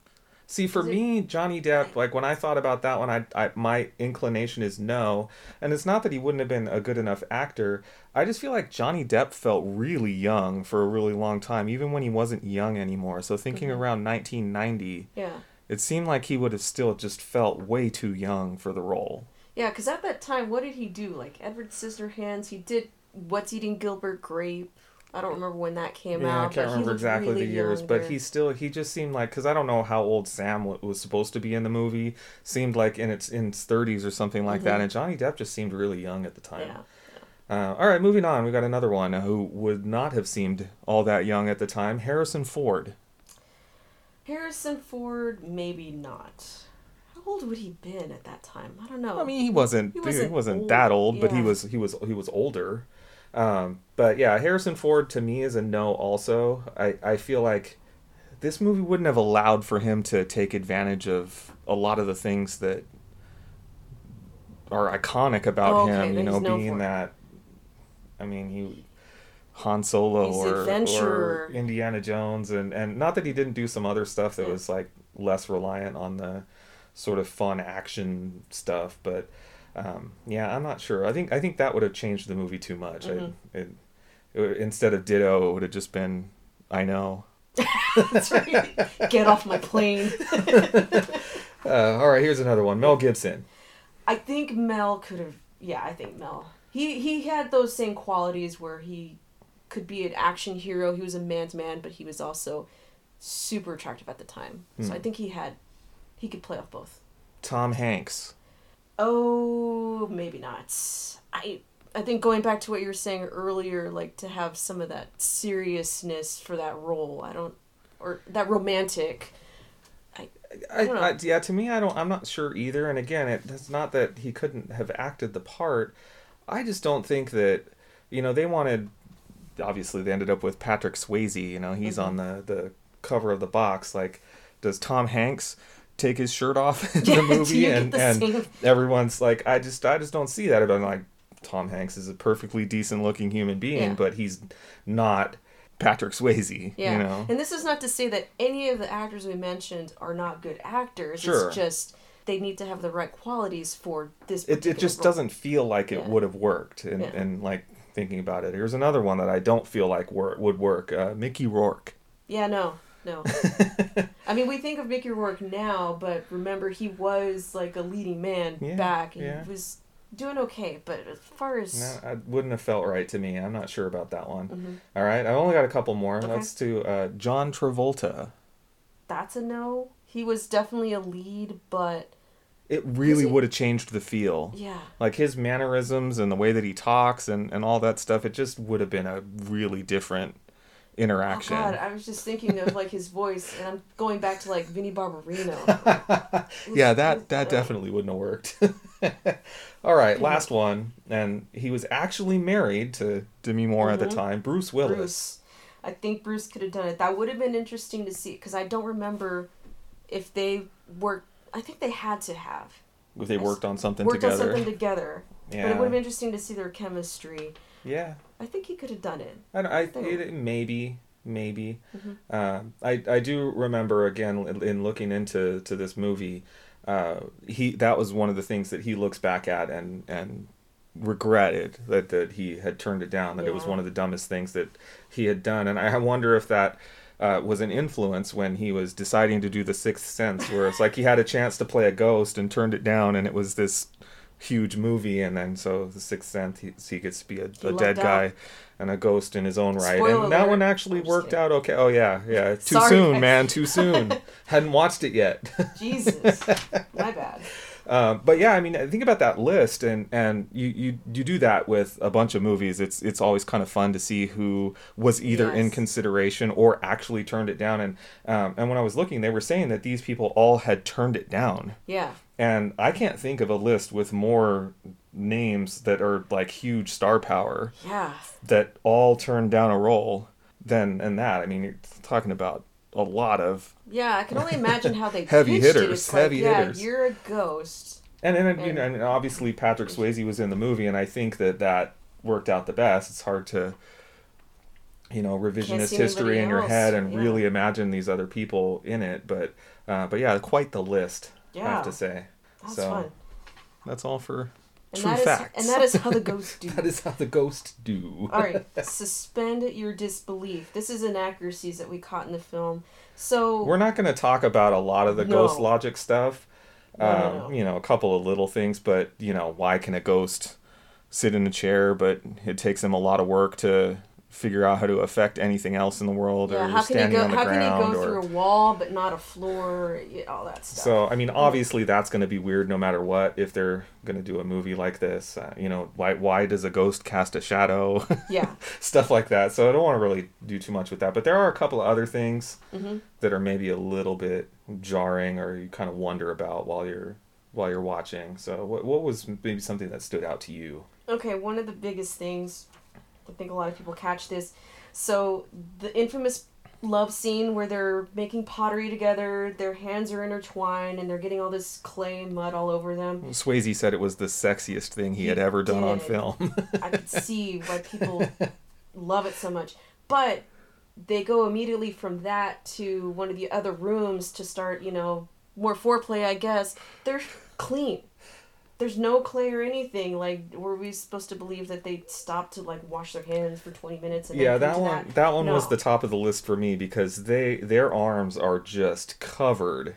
See, for it- me, Johnny Depp, like when I thought about that one, I, I my inclination is no, and it's not that he wouldn't have been a good enough actor. I just feel like Johnny Depp felt really young for a really long time, even when he wasn't young anymore. So thinking Mm-hmm. around 1990, Yeah, it seemed like he would have still just felt way too young for the role. yeah, because at that time, what did he do? Like Edward Scissorhands. He did What's Eating Gilbert Grape. I don't remember when that came yeah, out. I can't remember exactly really the years, young but he still he just seemed like because I don't know how old Sam was supposed to be in the movie. Seemed like in its in its 30s or something like that, and Johnny Depp just seemed really young at the time. Mm-hmm. Yeah. Uh, all right, moving on. We got another one who would not have seemed all that young at the time. Harrison Ford. Harrison Ford, maybe not. How old would he been at that time? I don't know. I mean, he wasn't He he wasn't wasn't, old, that old, but he was he was he was older. Um, but yeah, Harrison Ford to me is a no. Also, I I feel like this movie wouldn't have allowed for him to take advantage of a lot of the things that are iconic about Oh, okay, him. You know, being that. I mean, he. Han Solo or, or. Indiana Jones, and, and not that he didn't do some other stuff that Yeah. was like less reliant on the sort of fun action stuff, but um, yeah, I'm not sure. I think I think that would have changed the movie too much. Mhm. I, it, it, instead of Ditto, it would have just been I know. That's right. Get off my plane. Uh, all right, here's another one. Mel Gibson. I think Mel could have. Yeah, I think Mel. He he had those same qualities where he could be an action hero. He was a man's man, but he was also super attractive at the time. So Hmm. I think he had. He could play off both. Tom Hanks. Oh, maybe not. I I think going back to what you were saying earlier, like to have some of that seriousness for that role. I don't, or that romantic. I, don't know. I, yeah, to me, I don't. I'm not sure either. And again, it, it's not that he couldn't have acted the part. I just don't think that you know, they wanted. Obviously, they ended up with Patrick Swayze. You know, he's Mm-hmm. on the the cover of the box. Like, does Tom Hanks take his shirt off in the movie? and the and everyone's like, I just I just don't see that. But I'm like, Tom Hanks is a perfectly decent looking human being, Yeah. but he's not Patrick Swayze. Yeah. You know. And this is not to say that any of the actors we mentioned are not good actors. Sure. It's just they need to have the right qualities for this. it, it just role. doesn't feel like it Yeah. would have worked and, and like thinking about it here's another one that i don't feel like wor- would work uh, mickey rourke Yeah, no, no. I mean, we think of Mickey Rourke now, but remember he was like a leading man Yeah, back, and yeah. he was doing okay. But as far as no, i wouldn't have felt right to me i'm not sure about that one Mhm. All right i've only got a couple more Okay. let's do uh, john travolta that's a no, he was definitely a lead, but it really he- would have changed the feel yeah, like his mannerisms and the way that he talks and, and all that stuff it just would have been a really different interaction Oh God, I was just thinking of like his voice, and I'm going back to like Vinnie Barbarino. yeah, that that definitely wouldn't have worked. All right, last one, and he was actually married to Demi Moore at the Mhm. time, Bruce Willis. Bruce. I think Bruce could have done it. That would have been interesting to see because I don't remember if they worked. I think they had to have If they worked on something worked together. on something together. Yeah. But it would have been interesting to see their chemistry. Yeah. I think he could have done it. I, don't- I it, maybe maybe. Mhm. Um, I I do remember again in- in looking into to this movie, uh, he that was one of the things that he looks back at and and regretted that that he had turned it down that it was one of the dumbest things that he had done and I wonder if that uh, was an influence when he was deciding to do the Sixth Sense where it's like he had a chance to play a ghost and turned it down and it was this huge movie and then so the Sixth Sense he, he gets to be a, a dead out. guy and a ghost in his own right. Spoiler and that one actually I'm worked out okay. Oh yeah yeah. Too Sorry, soon man. Too soon. Hadn't watched it yet. Jesus, my bad. um, but yeah, I mean, think about that list, and and you, you you do that with a bunch of movies. It's it's always kind of fun to see who was either in consideration or actually turned it down. And um, and when I was looking, they were saying that these people all had turned it down. Yeah, And I can't think of a list with more names that are like huge star power yeah. that all turned down a role than and that. I mean, you're talking about a lot of Yeah, I can only imagine how they Heavy pitched It. hitters, It's like, heavy yeah, hitters. you're a ghost. And and, you And- know, and obviously Patrick Swayze was in the movie, and I think that that worked out the best. It's hard to, you know, revisionist history in your else, head and yeah. really imagine these other people in it. But uh, but yeah, quite the list. I have to say. that's so fun. that's all for And true that is facts. and that is how the ghosts do. that is how the ghosts do. All right, suspend your disbelief. This is inaccuracies that we caught in the film. So We're not going to talk about a lot of the No. ghost logic stuff. No, no, um, no. You know, a couple of little things, but you know, why can a ghost sit in a chair, but it takes him a lot of work to figure out how to affect anything else in the world, yeah, or how can he standing go? on the How can he ground, go or through a wall but not a floor? All that stuff. so. I mean, obviously, that's going to be weird no matter what. If they're going to do a movie like this, uh, you know, why why does a ghost cast a shadow? yeah, stuff like that. So I don't want to really do too much with that. But there are a couple of other things Mhm. that are maybe a little bit jarring, or you kind of wonder about while you're while you're watching. So what what was maybe something that stood out to you? Okay, one of the biggest things, I think a lot of people catch this. So, the infamous love scene where they're making pottery together, their hands are intertwined, and they're getting all this clay and mud all over them. Swayze said it was the sexiest thing he, He had ever done on film. I could see why people love it so much. But they go immediately from that to one of the other rooms to start, you know, more foreplay, I guess. They're clean. There's no clay or anything. Like, were we supposed to believe that they stopped to like wash their hands for 20 minutes? And yeah, that one that, one was the top of the list for me because they their arms are just covered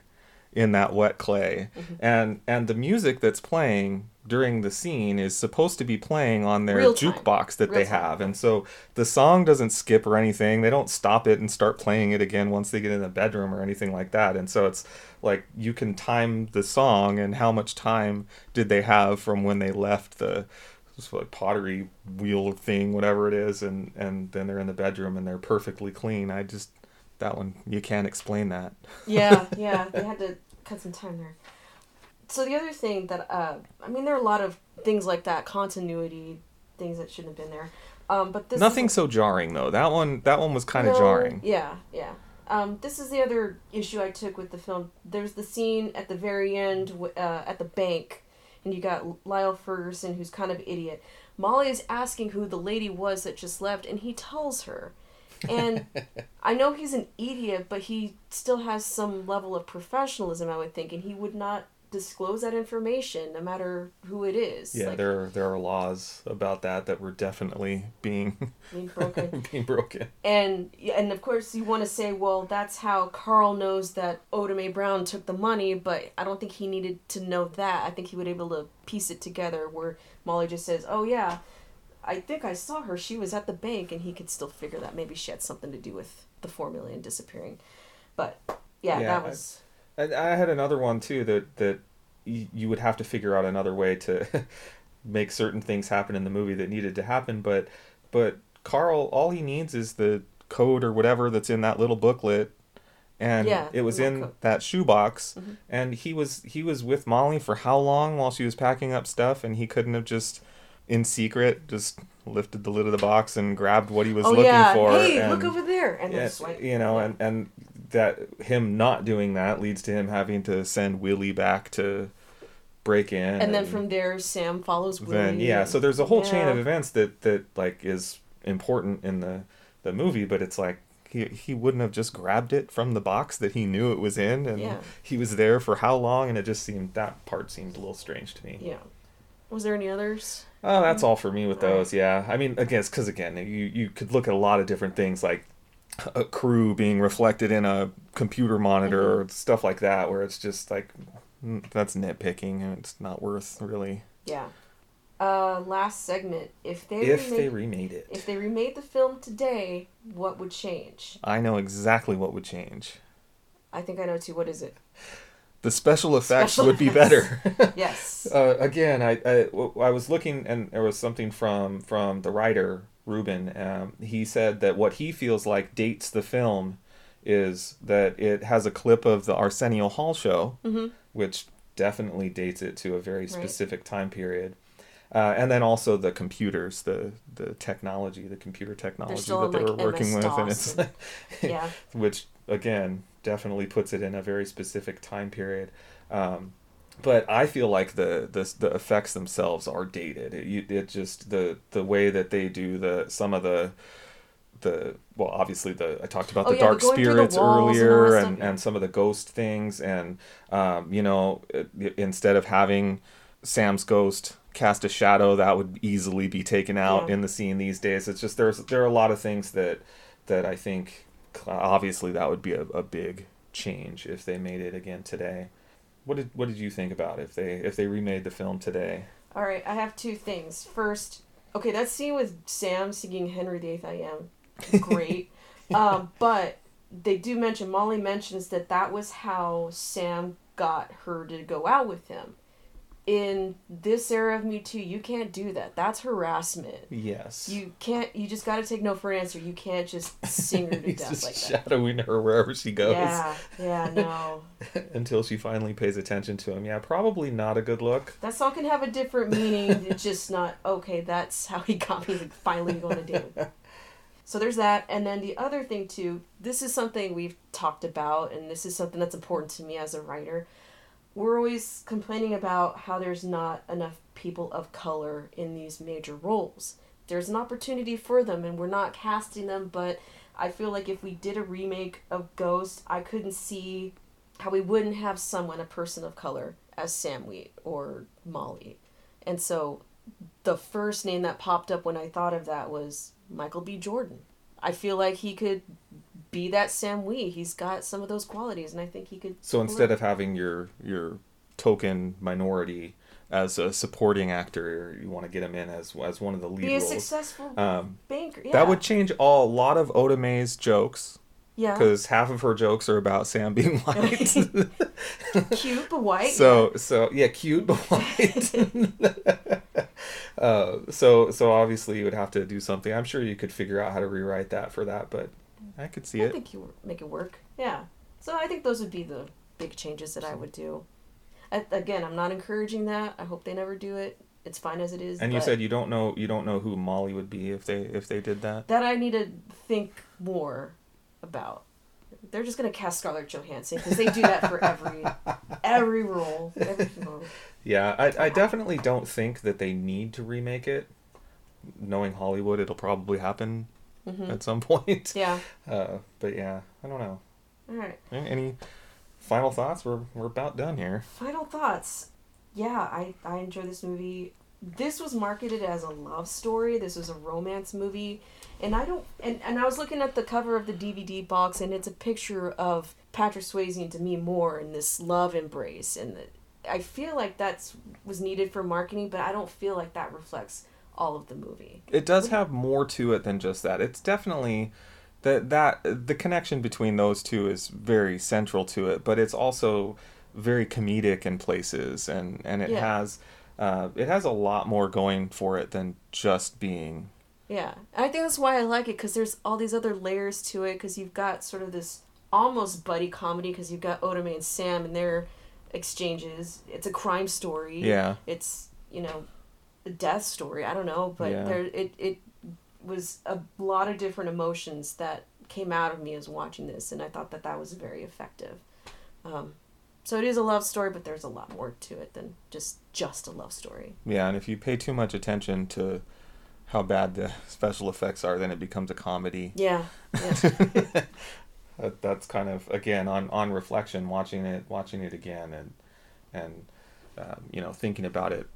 in that wet clay. Mm-hmm. And and the music that's playing during the scene is supposed to be playing on their jukebox that Real they time. have. And so the song doesn't skip or anything. They don't stop it and start playing it again once they get in the bedroom or anything like that. And so it's like you can time the song and how much time did they have from when they left the like pottery wheel thing, whatever it is, and and then they're in the bedroom and they're perfectly clean. I just that one you can't explain that. yeah, yeah, they had to cut some time there. So the other thing that uh, I mean, there are a lot of things like that, continuity things that shouldn't have been there. Um, but this Nothing is, so jarring though. That one that one was kind of No, jarring. Yeah, yeah. Um, this is the other issue I took with the film. There's the scene at the very end uh, at the bank, and you got Lyle Ferguson, who's kind of idiot. Molly is asking who the lady was that just left, and he tells her. And I know he's an idiot, but he still has some level of professionalism, I would think, and he would not disclose that information, no matter who it is. Yeah, Like, there there are laws about that that were definitely being being broken. being broken. And and of course you want to say, well, that's how Carl knows that Oda Brown took the money, but I don't think he needed to know that. I think he would able to piece it together where Molly just says, "Oh yeah, I think I saw her. She was at the bank," and he could still figure that maybe she had something to do with the four million disappearing. But yeah, Yeah, that was And I had another one too that that you would have to figure out another way to make certain things happen in the movie that needed to happen, but but Carl all he needs is the code or whatever that's in that little booklet and Yeah, it was in code. that shoebox. Mhm. and he was he was with Molly for how long while she was packing up stuff and he couldn't have just in secret just lifted the lid of the box and grabbed what he was oh looking yeah, for hey, and look over there, and yeah, you know, and and that him not doing that leads to him having to send Willie back to break in, and then from there, Sam follows Willie. then yeah, so there's a whole chain of events that that like is important in the the movie, but it's like he he wouldn't have just grabbed it from the box that he knew it was in, and Yeah. he was there for how long, and it just seemed that part seemed a little strange to me. Yeah. Was there any others? Oh, that's all for me with those. Yeah, I mean, again, because again, you you could look at a lot of different things like a crew being reflected in a computer monitor Mm-hmm. or stuff like that, where it's just like mm, that's nitpicking and it's not worth really. Yeah. Uh, last segment. If they If remade, they remade it, if they remade the film today, what would change? I know exactly what would change. I think I know too. What is it? The special effects Special would be effects. better. Yes. uh, again, I, I I was looking and there was something from from the writer Rubin. Um, he said that what he feels like dates the film is that it has a clip of the Arsenio Hall show, Mhm. which definitely dates it to a very specific time period. Uh, and then also the computers, the the technology, the computer technology that they like, were working with, and it's and- yeah. which again definitely puts it in a very specific time period. Um, but I feel like the, the the effects themselves are dated. It, it just the the way that they do the some of the the well obviously the I talked about Oh, the yeah, dark through the spirits and earlier and, and some of the ghost things and um, you know instead of having Sam's ghost cast a shadow that would easily be taken out Yeah. in the scene these days. It's just there's there are a lot of things that that I think obviously that would be a, a big change if they made it again today. What did what did you think about if they if they remade the film today? All right. I have two things. First, okay, that scene with Sam singing "Henry VIII I Am," great. um, but they do mention Molly mentions that that was how Sam got her to go out with him. In this era of Me Too, you can't do that. That's harassment. Yes. You can't. You just got to take no for an answer. You can't just sing her to He's death just like that. shadowing her wherever she goes Yeah, yeah, no. until she finally pays attention to him. Yeah, probably not a good look. That song can have a different meaning. It's just not okay. That's how he got me to finally go on a date. with him. So there's that, and then the other thing too. This is something we've talked about, and this is something that's important to me as a writer. We're always complaining about how there's not enough people of color in these major roles. There's an opportunity for them, and we're not casting them. But I feel like if we did a remake of Ghost, I couldn't see how we wouldn't have someone, a person of color, as Sam Wheat or Molly. And so the first name that popped up when I thought of that was Michael B. Jordan. I feel like he could be that Sam Wheat. He's got some of those qualities, and I think he could. So instead of having your your token minority as a supporting actor, you want to get him in as as one of the lead be a roles. successful Um, banker, yeah. That would change all, a lot of Oda Mae's jokes yeah, because half of her jokes are about Sam being white. cute but white. so so yeah, cute but white. uh, so so obviously you would have to do something. I'm sure you could figure out how to rewrite that for that, but I could see. I it. think you make it work. Yeah. So I think those would be the big changes that I would do. A- Again, I'm not encouraging that. I hope they never do it. it's fine as it is. And you said you don't know you don't know who Molly would be if they if they did that. that I need to think more about. They're just gonna cast Scarlett Johansson because they do that for every every role. Every role. Yeah, I I definitely don't think that they need to remake it. Knowing Hollywood, it'll probably happen Mhm. at some point. Yeah. Uh, but yeah, I don't know. All right. Any, any final thoughts? We're we're about done here. Final thoughts. Yeah, I I enjoy this movie. This was marketed as a love story. This was a romance movie, and I don't. And and I was looking at the cover of the DVD box, and it's a picture of Patrick Swayze and Demi Moore in this love embrace, and the, I feel like that's was needed for marketing, but I don't feel like that reflects all of the movie. It does have more to it than just that. It's definitely that that the connection between those two is very central to it, but it's also very comedic in places, and and it Yeah. has uh, it has a lot more going for it than just being Yeah, and I think that's why I like it because there's all these other layers to it. Because you've got sort of this almost buddy comedy because you've got Oda Mae and Sam and their exchanges. It's a crime story. yeah It's you know, death story. I don't know, but Yeah. there it it was a lot of different emotions that came out of me as watching this, and I thought that that was very effective. Um, so it is a love story, but there's a lot more to it than just just a love story. yeah, and if you pay too much attention to how bad the special effects are, then it becomes a comedy. Yeah. yeah. that, that's kind of again on on reflection watching it watching it again and and um, you know thinking about it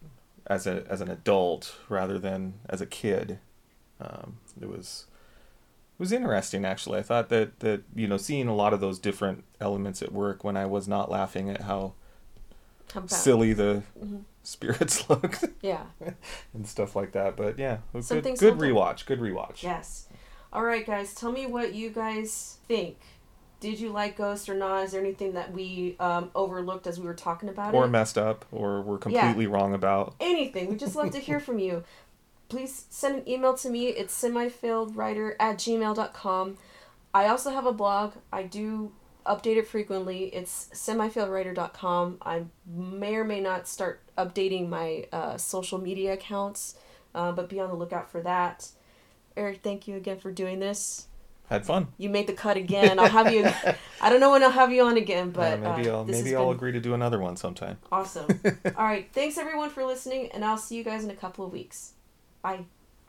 as a as an adult rather than as a kid um, it was it was interesting actually i thought that that you know seeing a lot of those different elements at work when i was not laughing at how silly the Mhm. spirits looked Yeah. and stuff like that but yeah it was good, Something good rewatch good rewatch Yes. All right, guys. Tell me what you guys think. Did you like Ghost or not? Is there anything that we um, overlooked as we were talking about or it? messed up or were completely wrong about anything. We'd just love to hear from you. Please send an email to me. It's semifailedwriter at gmail.com. I also have a blog. I do update it frequently. It's semifailedwriter.com. I may or may not start updating my uh, social media accounts, uh, but be on the lookout for that. Eric, thank you again for doing this. Had fun You made the cut again. I'll have you. I don't know when I'll have you on again, but yeah, maybe uh, I'll maybe I'll agree to do another one sometime. Awesome. All right. Thanks everyone for listening, and I'll see you guys in a couple of weeks. Bye.